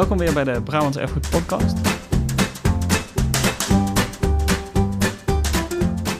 Welkom weer bij de Brabantse Erfgoed Podcast.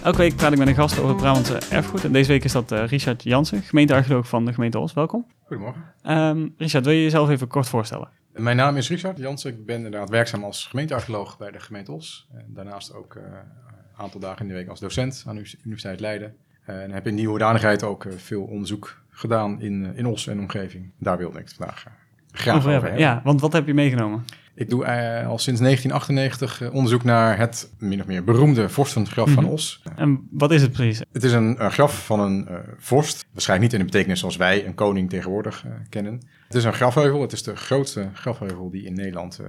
Elke week praat ik met een gast over het Brabantse erfgoed. En deze week is dat uh, Richard Jansen, gemeentearcheoloog van de gemeente Os. Welkom. Goedemorgen. Um, Richard, wil je jezelf even kort voorstellen? Mijn naam is Richard Jansen. Ik ben inderdaad werkzaam als gemeentearcheoloog bij de gemeente Os. En daarnaast ook uh, een aantal dagen in de week als docent aan de Universiteit Leiden. En heb in die hoedanigheid ook veel onderzoek gedaan in, in Os en omgeving. Daar wilde ik het vandaag graag over, hebben. Ja, want wat heb je meegenomen? Ik doe uh, al sinds 1998 uh, onderzoek naar het min of meer beroemde vorstengraf mm -hmm. van Os. En wat is het precies? Het is een, een graf van een uh, vorst. Waarschijnlijk niet in de betekenis zoals wij een koning tegenwoordig kennen. Het is een grafheuvel. Het is de grootste grafheuvel die in Nederland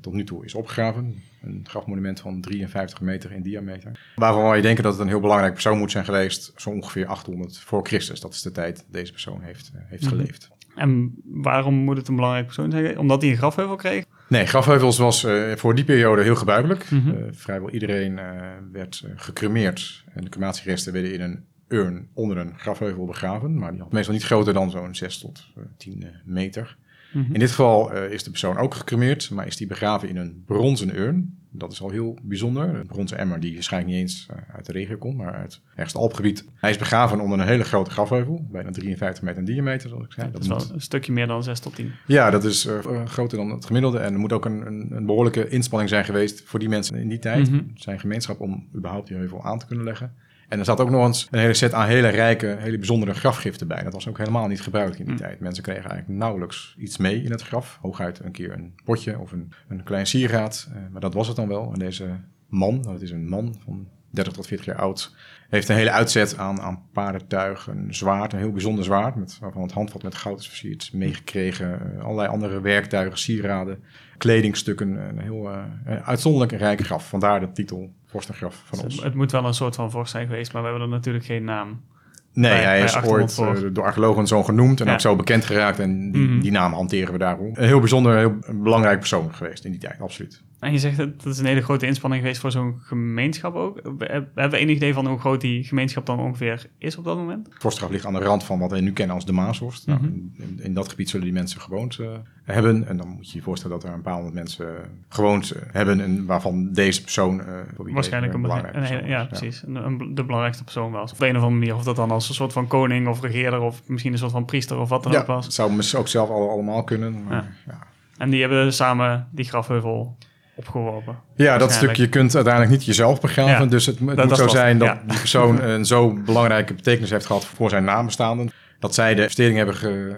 tot nu toe is opgegraven. Een grafmonument van 53 meter in diameter. Waarvan wij denken dat het een heel belangrijk persoon moet zijn geweest. Zo ongeveer 800 voor Christus. Dat is de tijd dat deze persoon heeft, heeft mm -hmm. geleefd. En waarom moet het een belangrijk persoon zijn? Omdat hij een grafheuvel kreeg? Nee, grafheuvels was uh, voor die periode heel gebruikelijk. Mm -hmm. uh, vrijwel iedereen uh, werd gecremeerd en de crematieresten werden in een urn onder een grafheuvel begraven. Maar die had meestal niet groter dan zo'n 6 tot 10 meter. Mm -hmm. In dit geval is de persoon ook gecremeerd, maar is die begraven in een bronzen urn. Dat is al heel bijzonder. Een bronzen emmer die waarschijnlijk niet eens uit de regio komt, maar uit ergens het Alpgebied. Hij is begraven onder een hele grote grafheuvel, bijna 53 meter in diameter, zoals ik zei. Dat, dat is wel een stukje meer dan 6 tot 10. Ja, dat is uh, groter dan het gemiddelde. En er moet ook een, een, een, behoorlijke inspanning zijn geweest voor die mensen in die tijd, mm -hmm. zijn gemeenschap, om überhaupt die heuvel aan te kunnen leggen. En er zat ook nog eens een hele set aan hele rijke, hele bijzondere grafgiften bij. Dat was ook helemaal niet gebruikelijk in die mm. tijd. Mensen kregen eigenlijk nauwelijks iets mee in het graf. Hooguit een keer een potje of een, een klein sieraad. Uh, maar dat was het dan wel. En deze man, dat is een man van 30 tot 40 jaar oud, heeft een hele uitzet aan, aan paardentuig, een zwaard, een heel bijzonder zwaard, met, waarvan het handvat met goud is versierd, meegekregen. Uh, allerlei andere werktuigen, sieraden, kledingstukken. Een heel uh, uitzonderlijk rijke graf. Vandaar de titel Vorstengraf van ons. Het, het moet wel een soort van vorst zijn geweest, maar we hebben er natuurlijk geen naam. Nee, bij, hij bij is ooit uh, door archeologen zo genoemd en ja. ook zo bekend geraakt. En die, mm -hmm. die naam hanteren we daarom. Een heel bijzonder, heel belangrijk persoon geweest in die tijd, absoluut. En je zegt dat dat is een hele grote inspanning geweest voor zo'n gemeenschap ook. Hebben we enig idee van hoe groot die gemeenschap dan ongeveer is op dat moment? Vorstgraf ligt aan de rand van wat we nu kennen als de Maashorst. Mm -hmm. nou, in, in, dat gebied zullen die mensen gewoond uh, hebben. En dan moet je je voorstellen dat er een paar honderd mensen gewoond hebben. En waarvan deze persoon uh, waarschijnlijk een belangrijke een, persoon Ja, precies. Ja. Een, de belangrijkste persoon was. Op de een of andere manier. Of dat dan als een soort van koning of regeerder of misschien een soort van priester of wat dan ja, ook was. Het zou ook zelf allemaal kunnen. Maar, ja. En die hebben samen die grafheuvel opgeworpen. Ja, dat stukje je kunt uiteindelijk niet jezelf begraven. Ja, dus het, het dat, moet zo zijn dat ja. die persoon een zo belangrijke betekenis heeft gehad voor zijn nabestaanden. Dat zij de investering hebben ge,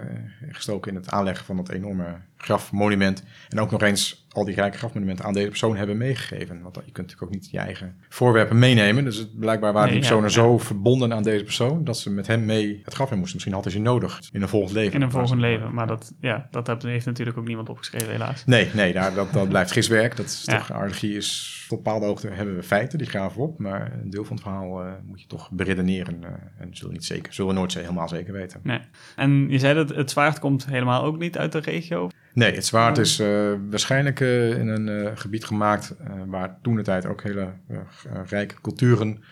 gestoken in het aanleggen van dat enorme grafmonument. En ook nog eens al die rijke grafmonumenten aan deze persoon hebben meegegeven. Want je kunt natuurlijk ook niet je eigen voorwerpen meenemen. Dus het, blijkbaar waren nee, die personen ja, ja. zo verbonden aan deze persoon... dat ze met hem mee het graf in moesten. Misschien hadden ze nodig in een volgend leven. In een volgend leven, maar dat, ja, dat heeft natuurlijk ook niemand opgeschreven helaas. Nee, nee daar, dat, dat blijft giswerk. Dat is toch, archeologie is tot bepaalde hoogte hebben we feiten, die graven we op. Maar een deel van het verhaal uh, moet je toch beredeneren. Uh, en zullen, niet zeker, zullen we nooit helemaal zeker weten. Nee. En je zei dat het zwaard komt helemaal ook niet uit de regio? Nee, het zwaard is uh, waarschijnlijk uh, in een uh, gebied gemaakt waar toen de tijd ook hele rijke culturen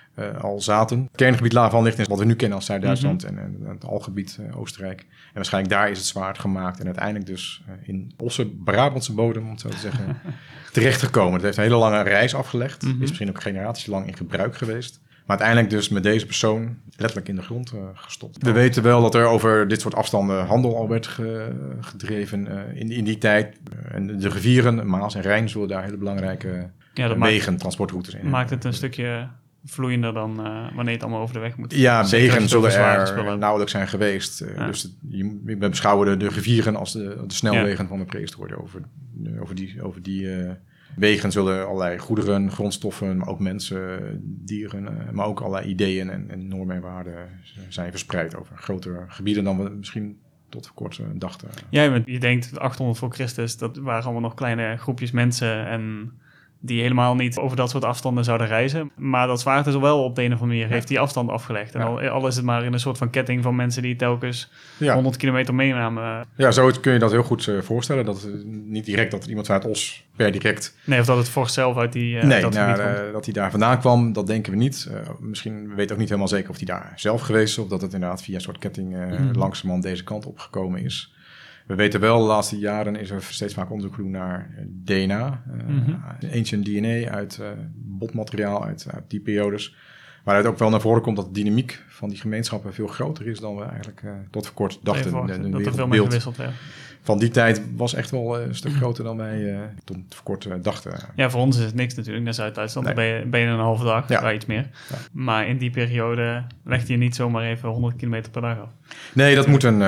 al zaten. Het kerngebied daarvan ligt in wat we nu kennen als Zuid-Duitsland mm -hmm. en, en, het algebied Oostenrijk. En waarschijnlijk daar is het zwaard gemaakt en uiteindelijk dus in Osse Brabantse bodem, om het zo te zeggen, terechtgekomen. Het heeft een hele lange reis afgelegd. Mm -hmm. Is misschien ook generaties lang in gebruik geweest. Maar uiteindelijk dus met deze persoon letterlijk in de grond uh, gestopt. We weten wel dat er over dit soort afstanden handel al werd ge, gedreven uh, in, in die tijd. Uh, en de rivieren, Maas en Rijn, zullen daar hele belangrijke ja, wegen, transportroutes in Maakt het een stukje vloeiender dan wanneer het allemaal over de weg moet. Ja, wegen zullen er nauwelijks zijn geweest. Ja. Dus het, je, we beschouwen de, de rivieren als de, de snelwegen ja. van de prehistorie over, over die... Over die Wegen zullen allerlei goederen, grondstoffen, maar ook mensen, dieren, maar ook allerlei ideeën en, en normen en waarden zijn verspreid over grotere gebieden dan we misschien tot voor kort dachten. Ja, je denkt 800 voor Christus, dat waren allemaal nog kleine groepjes mensen en die helemaal niet over dat soort afstanden zouden reizen. Maar dat zwaard is wel op de een of andere manier, heeft die afstand afgelegd. En al, al, is het maar in een soort van ketting van mensen die telkens ja. 100 kilometer meenamen. Ja, zo kun je dat heel goed uh, voorstellen. Dat niet direct dat iemand vanuit Os per direct... Nee, of dat het vorst zelf uit die uh, Nee, dat, nou, uh, dat hij daar vandaan kwam, dat denken we niet. misschien, we weten ook niet helemaal zeker of hij daar zelf geweest is... of dat het inderdaad via een soort ketting mm. langzamerhand deze kant op gekomen is... We We weten wel, de laatste jaren is er steeds vaak onderzoek gedaan naar DNA. Mm Ancient DNA uit botmateriaal uit, uit die periodes. Waaruit ook wel naar voren komt dat de dynamiek van die gemeenschappen veel groter is dan we eigenlijk uh, tot voor kort dachten. dat er veel meer gewisseld werd. Van die tijd was echt wel een stuk groter dan wij uh, tot voor kort uh, dachten. Ja, voor ons is het niks natuurlijk naar Zuid-Duitsland. Nee. ben je, ben je een halve dag, ja. iets meer. Ja. Maar in die periode legde je niet zomaar even 100 kilometer per dag af. Nee, dat moet, een,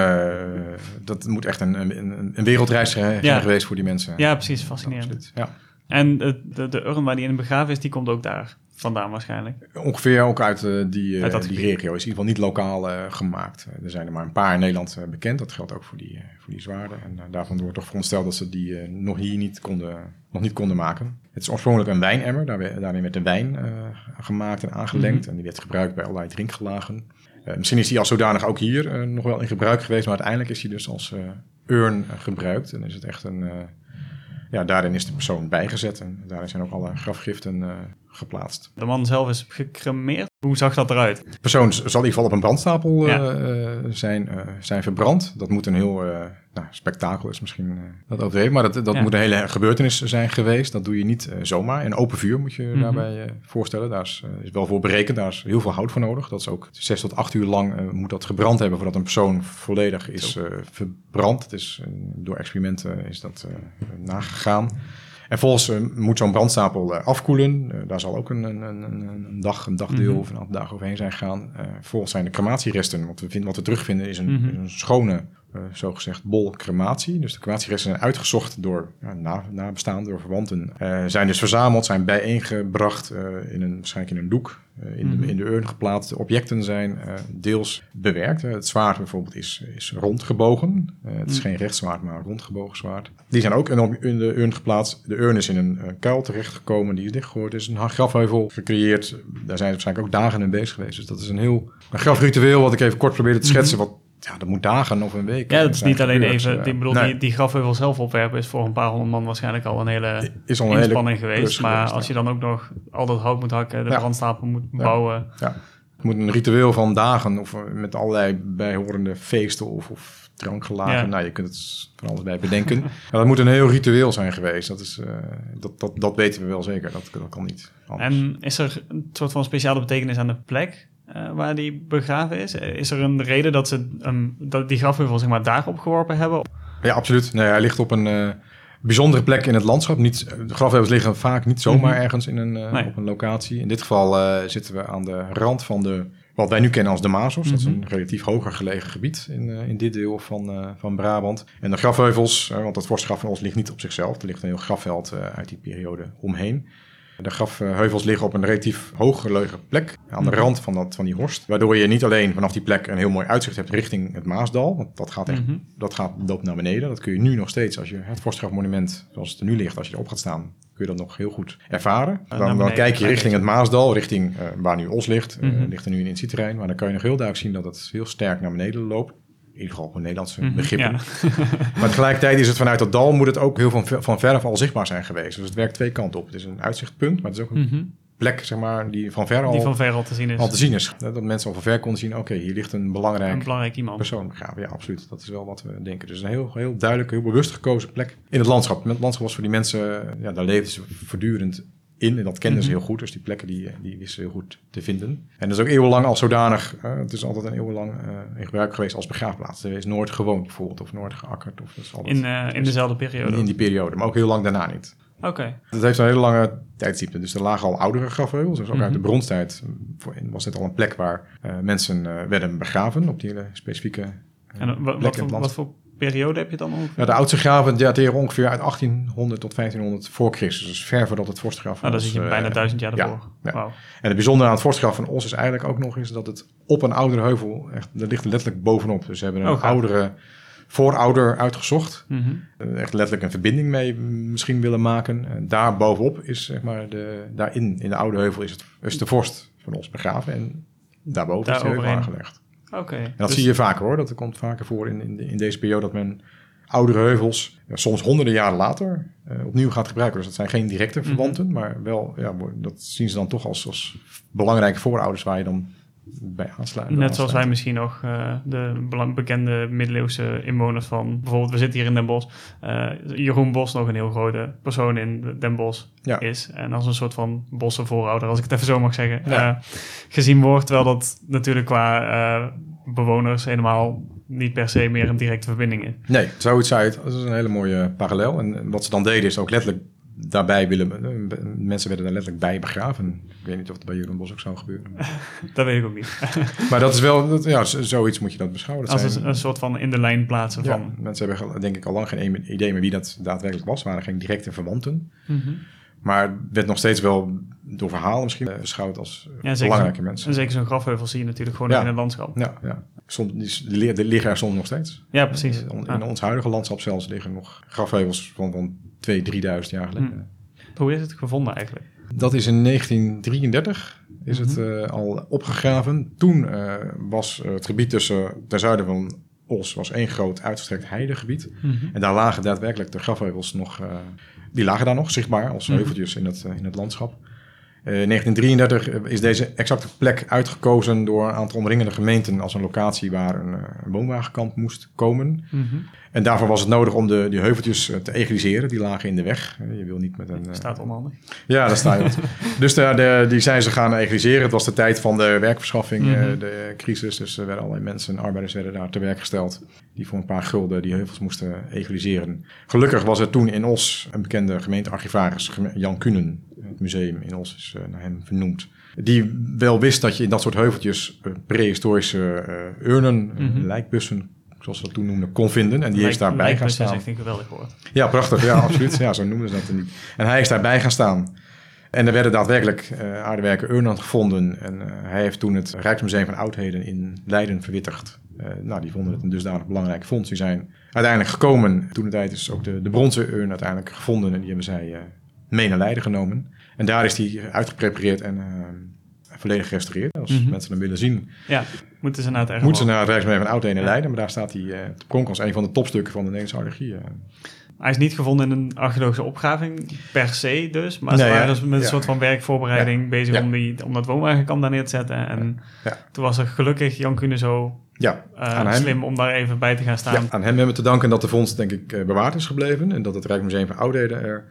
dat moet echt een, een, een wereldreis zijn geweest voor die mensen. Ja, precies. Fascinerend. Ja. En de, de, de urn waar die in begraven is, die komt ook daar vandaan waarschijnlijk. Ongeveer ook uit uh, die, uh, die regio. Is in ieder geval niet lokaal uh, gemaakt. er zijn er maar een paar in Nederland bekend. Dat geldt ook voor die, voor die zwaarden. En daarvan wordt toch verondersteld dat ze die nog hier niet konden, nog niet konden maken. Het is oorspronkelijk een wijnemmer. Daar, daarin werd de wijn gemaakt en aangelengd. Mm -hmm. En die werd gebruikt bij allerlei drinkgelagen. misschien is die als zodanig ook hier nog wel in gebruik geweest. Maar uiteindelijk is die dus als urn gebruikt. En is het echt een ja, daarin is de persoon bijgezet en daarin zijn ook alle grafgiften uh, geplaatst. De man zelf is gecremeerd. Hoe zag dat eruit? De persoon zal in ieder geval op een brandstapel uh, zijn, zijn verbrand. Dat moet een heel nou, spektakel is misschien dat overdreven, maar dat, dat moet een hele gebeurtenis zijn geweest. Dat doe je niet zomaar. In open vuur moet je mm daarbij voorstellen. Daar is, is, wel voor berekend, daar is heel veel hout voor nodig. Dat is ook zes tot acht uur lang moet dat gebrand hebben voordat een persoon volledig is verbrand. Het is, door experimenten is dat nagegaan. En volgens uh, moet zo'n brandstapel uh, afkoelen. Uh, daar zal ook een, een, een, een, dag, een dagdeel mm -hmm. of een aantal dagen overheen zijn gegaan. volgens zijn de crematieresten, wat we, vinden, wat we terugvinden, is een, mm -hmm. een schone, zogezegd bol crematie. Dus de crematieresten zijn uitgezocht door ja, nabestaanden, door verwanten. zijn dus verzameld, zijn bijeengebracht in een, waarschijnlijk in een doek. Eh, in, de, mhm. in de urn geplaatste objecten zijn deels bewerkt. het zwaard bijvoorbeeld is, is rondgebogen. Het is mhm. geen rechtszwaard, maar een rondgebogen zwaard. Die zijn ook in, in de urn geplaatst. De urn is in een kuil terechtgekomen, die is dichtgegooid. Er is een grafheuvel gecreëerd. Daar zijn ze waarschijnlijk ook dagen in bezig geweest. Dus dat is een heel een grafritueel wat ik even kort probeerde te schetsen... Mm -hmm. wat ja, dat moet dagen of een week. Ja, dat is niet alleen even. die, bedoel, nee. die, die grafheuvel zelf opwerpen is voor een paar honderd man waarschijnlijk al een hele is al een inspanning hele geweest. Maar geweest, als je dan ook nog al dat hout moet hakken, de ja. brandstapel moet bouwen. Ja. Het moet een ritueel van dagen of met allerlei bijhorende feesten of, of drankgelagen. Nou, je kunt het van alles bij bedenken. maar dat moet een heel ritueel zijn geweest. Dat, is, uh, dat, dat, dat weten we wel zeker. Dat, dat kan niet anders. En is er een soort van speciale betekenis aan de plek? Uh, waar die begraven is? Is er een reden dat ze um, dat die grafheuvel zeg maar, daar opgeworpen hebben? Ja, absoluut. Nee, hij ligt op een uh, bijzondere plek in het landschap. Niet, de grafheuvels liggen vaak niet zomaar mm -hmm. ergens in een, uh, nee. op een locatie. In dit geval zitten we aan de rand van de, wat wij nu kennen als de Mazos. Mm -hmm. Dat is een relatief hoger gelegen gebied in, in dit deel van, van Brabant. En de grafheuvels, want het vorstgraf van ons ligt niet op zichzelf. Er ligt een heel grafveld uit die periode omheen. De grafheuvels liggen op een relatief hoog gelegen plek aan de mhm. rand van, dat, van die horst. Waardoor je niet alleen vanaf die plek een heel mooi uitzicht hebt richting het Maasdal. Want dat gaat echt, mm -hmm. dat gaat loopt naar beneden. Dat kun je nu nog steeds, als je het vorstgrafmonument zoals het er nu ligt, als je erop gaat staan, kun je dat nog heel goed ervaren. Dan, dan kijk je richting het Maasdal, richting uh, waar nu Os ligt. Mm -hmm. uh, ligt er nu een instituutterrein. Maar dan kan je nog heel duidelijk zien dat het heel sterk naar beneden loopt in ieder geval Nederlandse mm -hmm, begrippen. Ja. maar tegelijkertijd is het vanuit dat dal moet het ook heel van, van verf al zichtbaar zijn geweest. Dus het werkt twee kanten op. Het is een uitzichtpunt, maar het is ook een mm -hmm. plek zeg maar, die van ver al, die van ver al te zien is. Al te zien is. Dat mensen al van ver konden zien, oké, okay, hier ligt een belangrijk, een belangrijk iemand. persoon begraven. Ja, absoluut. Dat is wel wat we denken. Dus een heel, heel duidelijk, heel bewust gekozen plek in het landschap. Het landschap was voor die mensen, ja, daar leefden ze voortdurend in. En dat kenden mm -hmm. ze heel goed. Dus die plekken die, die wisten ze heel goed te vinden. En dat is ook eeuwenlang als zodanig. Uh, het is altijd een eeuwenlang uh, in gebruik geweest als begraafplaats. Er is nooit gewoond bijvoorbeeld. Of nooit geakkerd. Of dat is altijd, in, uh, in dezelfde periode? In, in, die periode. Maar ook heel lang daarna niet. Oké. Okay. Dat heeft een hele lange tijdstiepte. Dus er lagen al oudere grafheuvels. Dus ook mm -hmm. uit de bronstijd was dit al een plek waar mensen werden begraven. Op die hele specifieke en wat, wat, wat voor periode heb je dan ongeveer? Ja, de oudste graven dateren ongeveer uit 1800 tot 1500 voor Christus. Dus ver voordat het vorstgraf van Os... Dan zit je bijna duizend jaar daarvoor. Ja, ja. Wow. En het bijzondere aan het vorstgraf van Os is eigenlijk ook nog eens dat het op een oudere heuvel, echt, dat ligt letterlijk bovenop. Dus ze hebben een oh, oudere voorouder uitgezocht. Mm -hmm. Echt letterlijk een verbinding mee misschien willen maken. En daar bovenop is, zeg maar, de, daarin, in de oude heuvel is, het, is de vorst van ons begraven. En daarboven daar is de heuvel aangelegd. Okay, en dat dus... zie je vaker hoor. Dat komt vaker voor in, in, in deze periode dat men oudere heuvels, ja, soms honderden jaren later, uh, opnieuw gaat gebruiken. Dus dat zijn geen directe verwanten, mm -hmm. maar wel, ja, dat zien ze dan toch als, als belangrijke voorouders waar je dan bij aansluiten. Net zoals wij misschien nog uh, de bekende middeleeuwse inwoners van... bijvoorbeeld, we zitten hier in Den Bosch. Uh, Jeroen Bos nog een heel grote persoon in Den Bosch ja. is. En als een soort van bossenvoorhouder, als ik het even zo mag zeggen, ja. gezien wordt. Terwijl dat natuurlijk qua bewoners helemaal niet per se meer een directe verbinding is. Nee, zoiets het. Dat is een hele mooie parallel. En wat ze dan deden is ook letterlijk daarbij willen... Mensen werden daar letterlijk bij begraven. Ik weet niet of het bij Jeroen Bos ook zou gebeuren. dat weet ik ook niet. maar dat is wel... Dat, ja, zoiets moet je dat beschouwen. Dat Als een, soort van in de lijn plaatsen van... Mensen hebben denk ik al lang geen idee meer wie dat daadwerkelijk was. waren geen directe verwanten. Mm Maar werd nog steeds wel door verhalen misschien beschouwd als ja, belangrijke mensen. En zeker zo'n grafheuvel zie je natuurlijk gewoon in het landschap. Ja, ja. Soms, die, liggen er soms nog steeds. Ja, precies. In, in ons huidige landschap zelfs liggen nog grafheuvels van, van 2.000, 3.000 jaar geleden. Hmm. Hoe is het gevonden eigenlijk? Dat is in 1933 is het uh, al opgegraven. Toen uh, was het gebied tussen ten zuiden van Os was één groot uitgestrekt heidegebied. Mm En daar lagen daadwerkelijk de grafheuvels nog, uh, die lagen daar nog zichtbaar als mhm. heuveltjes in het, in het landschap. In 1933 is deze exacte plek uitgekozen door een aantal omringende gemeenten als een locatie waar een, een woonwagenkamp moest komen. Mm en daarvoor was het nodig om de, die heuveltjes eh, te egaliseren. Die lagen in de weg. Eh, je wil niet met een... Uh... Staat onhandig. Ja, daar sta je wat. dus de, de, die zijn ze gaan egaliseren. Het was de tijd van de werkverschaffing, mhm. de crisis. Dus er werden allerlei mensen, arbeiders werden daar te werk gesteld. Die voor een paar gulden die heuvels moesten egaliseren. Gelukkig was er toen in Os een bekende gemeentearchivaris, Jan Kunen. Het museum in Os is naar hem vernoemd. Die wel wist dat je in dat soort heuveltjes prehistorische urnen, mm lijkbussen zoals ze dat toen noemden, kon vinden. En die is daarbij gaan staan. Dat is geweldig woord. Ja, prachtig. Ja, absoluut. Ja, zo noemen ze dat niet. En hij is daarbij gaan staan. En er werden daadwerkelijk uh, aardewerken urnen gevonden. En uh, hij heeft toen het Rijksmuseum van Oudheden in Leiden verwittigd. Uh, nou, die vonden het een dusdanig belangrijk fonds. Die zijn uiteindelijk gekomen. Toen de tijd is ook de, de bronzen urn uiteindelijk gevonden. En die hebben zij mee naar Leiden genomen. En daar is die uitgeprepareerd en volledig gerestaureerd. Als mhm. mensen hem willen zien, ja, moeten ze naar het Moeten ze naar het Rijksmuseum van Oudheden in Leiden. Maar daar staat hij uh, pronk als een van de topstukken van de Nederlandse archeologie. Eh. Hij is niet gevonden in een archeologische opgraving per se dus. Maar ze waren dus met een soort van werkvoorbereiding bezig om, die, om dat woonwagenkamp daar neer te zetten. En toen was er gelukkig Jan Kuhne zo ja, uh, slim om daar even bij te gaan staan. aan hem hebben we te danken dat de vondst denk ik bewaard is gebleven. En dat het Rijksmuseum van Oudheden er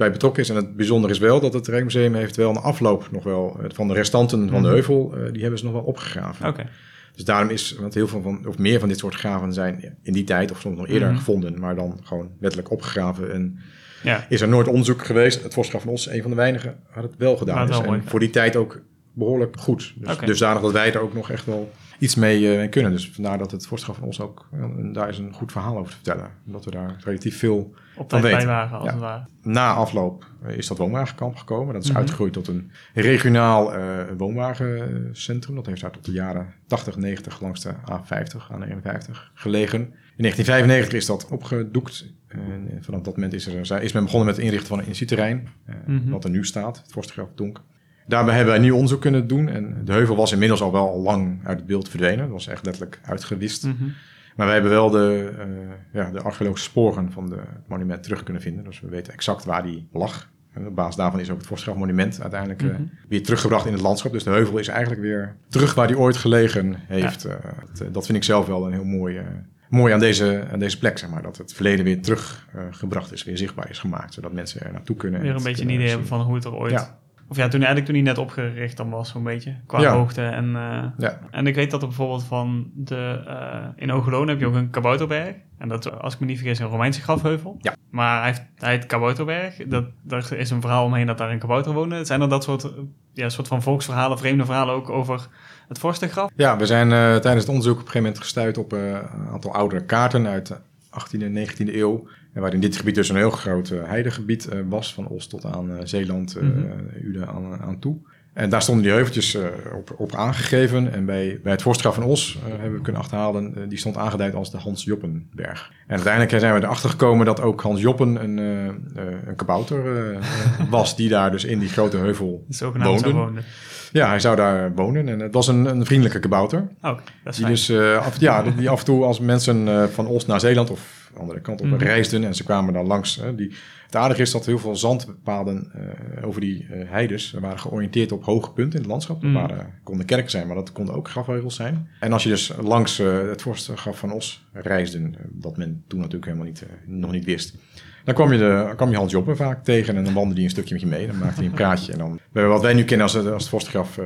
bij betrokken is. En het bijzondere is wel dat het Rijksmuseum heeft wel een afloop nog wel eh, van de restanten van de mhm. heuvel, uh, die hebben ze nog wel opgegraven. Oké. Dus daarom is, want heel veel van, of meer van dit soort graven zijn in die tijd of soms nog eerder mhm. gevonden, maar dan gewoon wettelijk opgegraven. En ja. is er nooit onderzoek geweest. Het Vosgraf van Os, een van de weinigen, had het wel gedaan. Dus, en voor die tijd ook behoorlijk goed. Dus okay. dusdanig dat wij er ook nog echt wel iets mee uh, kunnen. Dus vandaar dat het Vorstgraf van ons ook, uh, daar is een goed verhaal over te vertellen. Omdat we daar relatief veel Op tijd bij waren, als het ware. Na afloop is dat woonwagenkamp gekomen. Dat is mm uitgegroeid tot een regionaal uh, woonwagencentrum. Dat heeft daar tot de jaren 80, 90 langs de A50, A51 gelegen. In 1995 is dat opgedoekt. En vanaf dat moment is, er, is men begonnen met het inrichten van een instituutterrein. Mm Wat er nu staat, het Vorstgraf Donk. Daarbij hebben wij nieuw onderzoek kunnen doen. En de heuvel was inmiddels al wel lang uit het beeld verdwenen. Dat was echt letterlijk uitgewist. Mhm. Maar wij hebben wel de, uh, ja, de archeologische sporen van het monument terug kunnen vinden. Dus we weten exact waar die lag. En op basis daarvan is ook het Voorstrafmonument uiteindelijk uh, weer teruggebracht in het landschap. Dus de heuvel is eigenlijk weer terug waar die ooit gelegen heeft. Ja. Uh, dat vind ik zelf wel een heel mooi, mooi aan, deze, aan deze plek, zeg maar. Dat het verleden weer teruggebracht is, weer zichtbaar is gemaakt. Zodat mensen er naartoe kunnen. Weer een beetje een idee hebben van hoe het er ooit ja. Of ja, toen eigenlijk toen hij net opgericht dan was, zo'n beetje. Qua hoogte. En, uh, ja. en ik weet dat er bijvoorbeeld van de... Uh, in Ogeloon heb je ook een kabouterberg. En dat als ik me niet vergis, een Romeinse grafheuvel. Ja. Maar hij, heeft, hij heet Kabouterberg. Dat, daar is een verhaal omheen dat daar een kabouter woonde. Zijn er dat soort, ja, soort van volksverhalen, vreemde verhalen ook over het vorstengraf? Ja, we zijn uh, tijdens het onderzoek op een gegeven moment gestuurd op een aantal oudere kaarten uit de 18e en 19e eeuw. En waar in dit gebied dus een heel groot uh, heidegebied uh, was, van Oost tot aan uh, Zeeland, mm -hmm. aan, aan toe. En daar stonden die heuveltjes op, op, aangegeven. En bij, bij het Voorstraf van Os hebben we kunnen achterhalen, die stond aangeduid als de Hans Joppenberg. En uiteindelijk zijn we erachter gekomen dat ook Hans Joppen een, een kabouter was, die daar dus in die grote heuvel woonde. Ja, hij zou daar wonen en het was een, een vriendelijke kabouter. Oh, dat is die dus af, ja, die af en toe als mensen van Os naar Zeeland of of de andere kant op, reisden. En ze kwamen dan langs. die, het aardige is dat heel veel zandpaden over die heides waren georiënteerd op hoge punten in het landschap. Dat waren, konden kerken zijn, maar dat konden ook grafheuvels zijn. En als je dus langs het vorstgraf van Os reisde, dat men toen natuurlijk helemaal niet, nog niet wist dan kwam je, de, kwam je Hans Joppen vaak tegen en dan wandelde hij een stukje met je mee. Dan maakte hij een praatje. En dan, wat wij nu kennen als, als het vorstgraf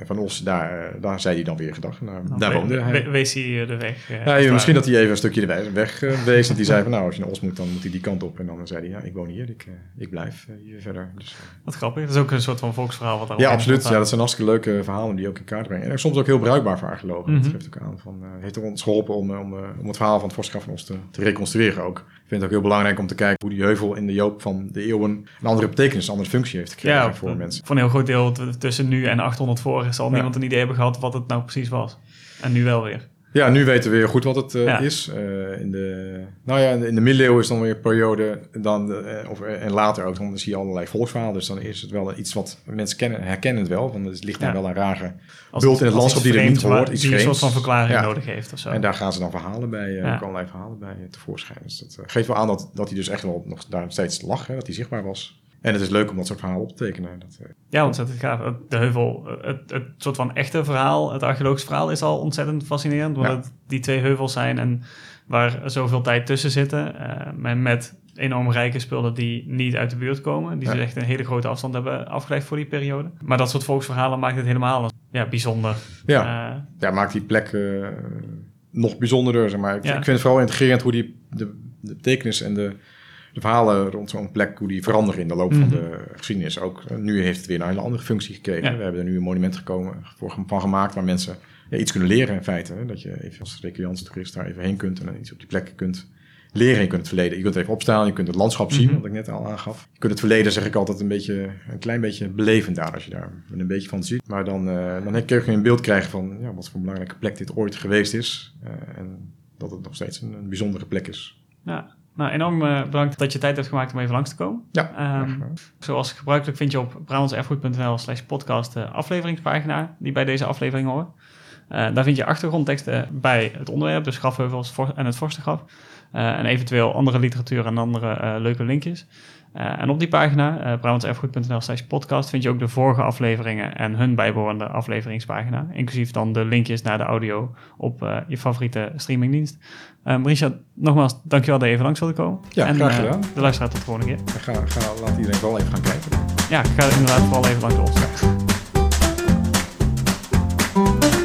uh, van Os, daar, eh, daar zei hij dan weer gedag. Nou, daar woonde hij. wees hij eh, de weg? ja, misschien dat hij even een stukje de weg uh, wees. dat hij zei van nou, als je naar Os moet, dan moet hij die kant op. En dan zei hij, ja, ik woon hier, ik, ik blijf hier verder. Dus, wat grappig. Dat is ook een soort van volksverhaal wat Ja, absoluut. Ja, dat zijn hartstikke leuke verhalen die ook in kaart brengen. En soms ook heel bruikbaar voor archeologen. Mm -hmm. Dat geeft ook aan van, heeft ons geholpen om, om, om het verhaal van het vorstgraf van Os te, te reconstrueren ook. Ik vind het ook heel belangrijk om te kijken hoe die heuvel in de loop van de eeuwen een andere betekenis, een andere functie heeft gekregen ja, voor mensen. Voor een heel groot deel tussen nu en 800 voor zal niemand een idee hebben gehad wat het nou precies was. En nu wel weer. Ja, nu weten we weer goed wat het uh, is. Uh, in de, nou ja, in de middeleeuwen is dan weer een periode, dan, uh, of, en later ook, dan zie je allerlei volksverhalen. Dus dan is het wel iets wat mensen kennen, herkennen het wel. Want het ligt daar wel een rare bult in het landschap die er niet hoort. Iets die een soort van verklaring nodig heeft of zo. En daar gaan ze dan verhalen bij, ja. allerlei verhalen bij tevoorschijn. Dus dat geeft wel aan dat, dat hij dus echt wel nog daar steeds lag, hè, dat hij zichtbaar was. En het is leuk om dat soort verhalen op te tekenen. Dat, uh... Ja, ontzettend gaaf. De heuvel, het, het soort van echte verhaal, het archeologisch verhaal is al ontzettend fascinerend. Omdat het die twee heuvels zijn en waar zoveel tijd tussen zitten. Uh, met enorm rijke spullen die niet uit de buurt komen. Die ja. dus echt een hele grote afstand hebben afgelegd voor die periode. Maar dat soort volksverhalen maakt het helemaal ja, bijzonder. Ja, uh, ja maakt die plek nog bijzonderder. Zeg maar. ik, ik vind het vooral intrigerend hoe die de, de betekenis en de de verhalen rond zo'n plek, hoe die veranderen in de loop van mhm. de geschiedenis. Ook eh, nu heeft het weer een hele andere functie gekregen. We hebben er nu een monument gekomen, voor, van gemaakt waar mensen ja, iets kunnen leren in feite. Hè? Dat je even als recreant toerist daar even heen kunt en iets op die plek kunt leren. Je kunt het verleden, je kunt even opstaan, je kunt het landschap zien, mhm. wat ik net al aangaf. Je kunt het verleden, zeg ik altijd, een beetje, een klein beetje beleven daar, als je daar een beetje van ziet. Maar dan, uh, dan kun je een beeld krijgen van ja, wat voor een belangrijke plek dit ooit geweest is. Uh, en dat het nog steeds een, een bijzondere plek is. Ja, nou, enorm uh, bedankt dat je tijd hebt gemaakt om even langs te komen. Ja. Um, zoals gebruikelijk vind je op brabantserfgoed.nl slash podcast de afleveringspagina die bij deze aflevering hoort. Uh, daar vind je achtergrondteksten bij het onderwerp, dus grafheuvels en het vorstengraf. Uh, en eventueel andere literatuur en andere leuke linkjes. Uh, en op die pagina, uh, brabantserfgoed.nl slash podcast, vind je ook de vorige afleveringen en hun bijbehorende afleveringspagina. Inclusief dan de linkjes naar de audio op uh, je favoriete streamingdienst. Uh, Marisha, nogmaals, dankjewel dat je even langs wilde komen. Ja, en, graag gedaan. de luisteraar tot de volgende keer. Ga, ga, laat iedereen wel even gaan kijken. Ja, ik ga inderdaad vooral even langs de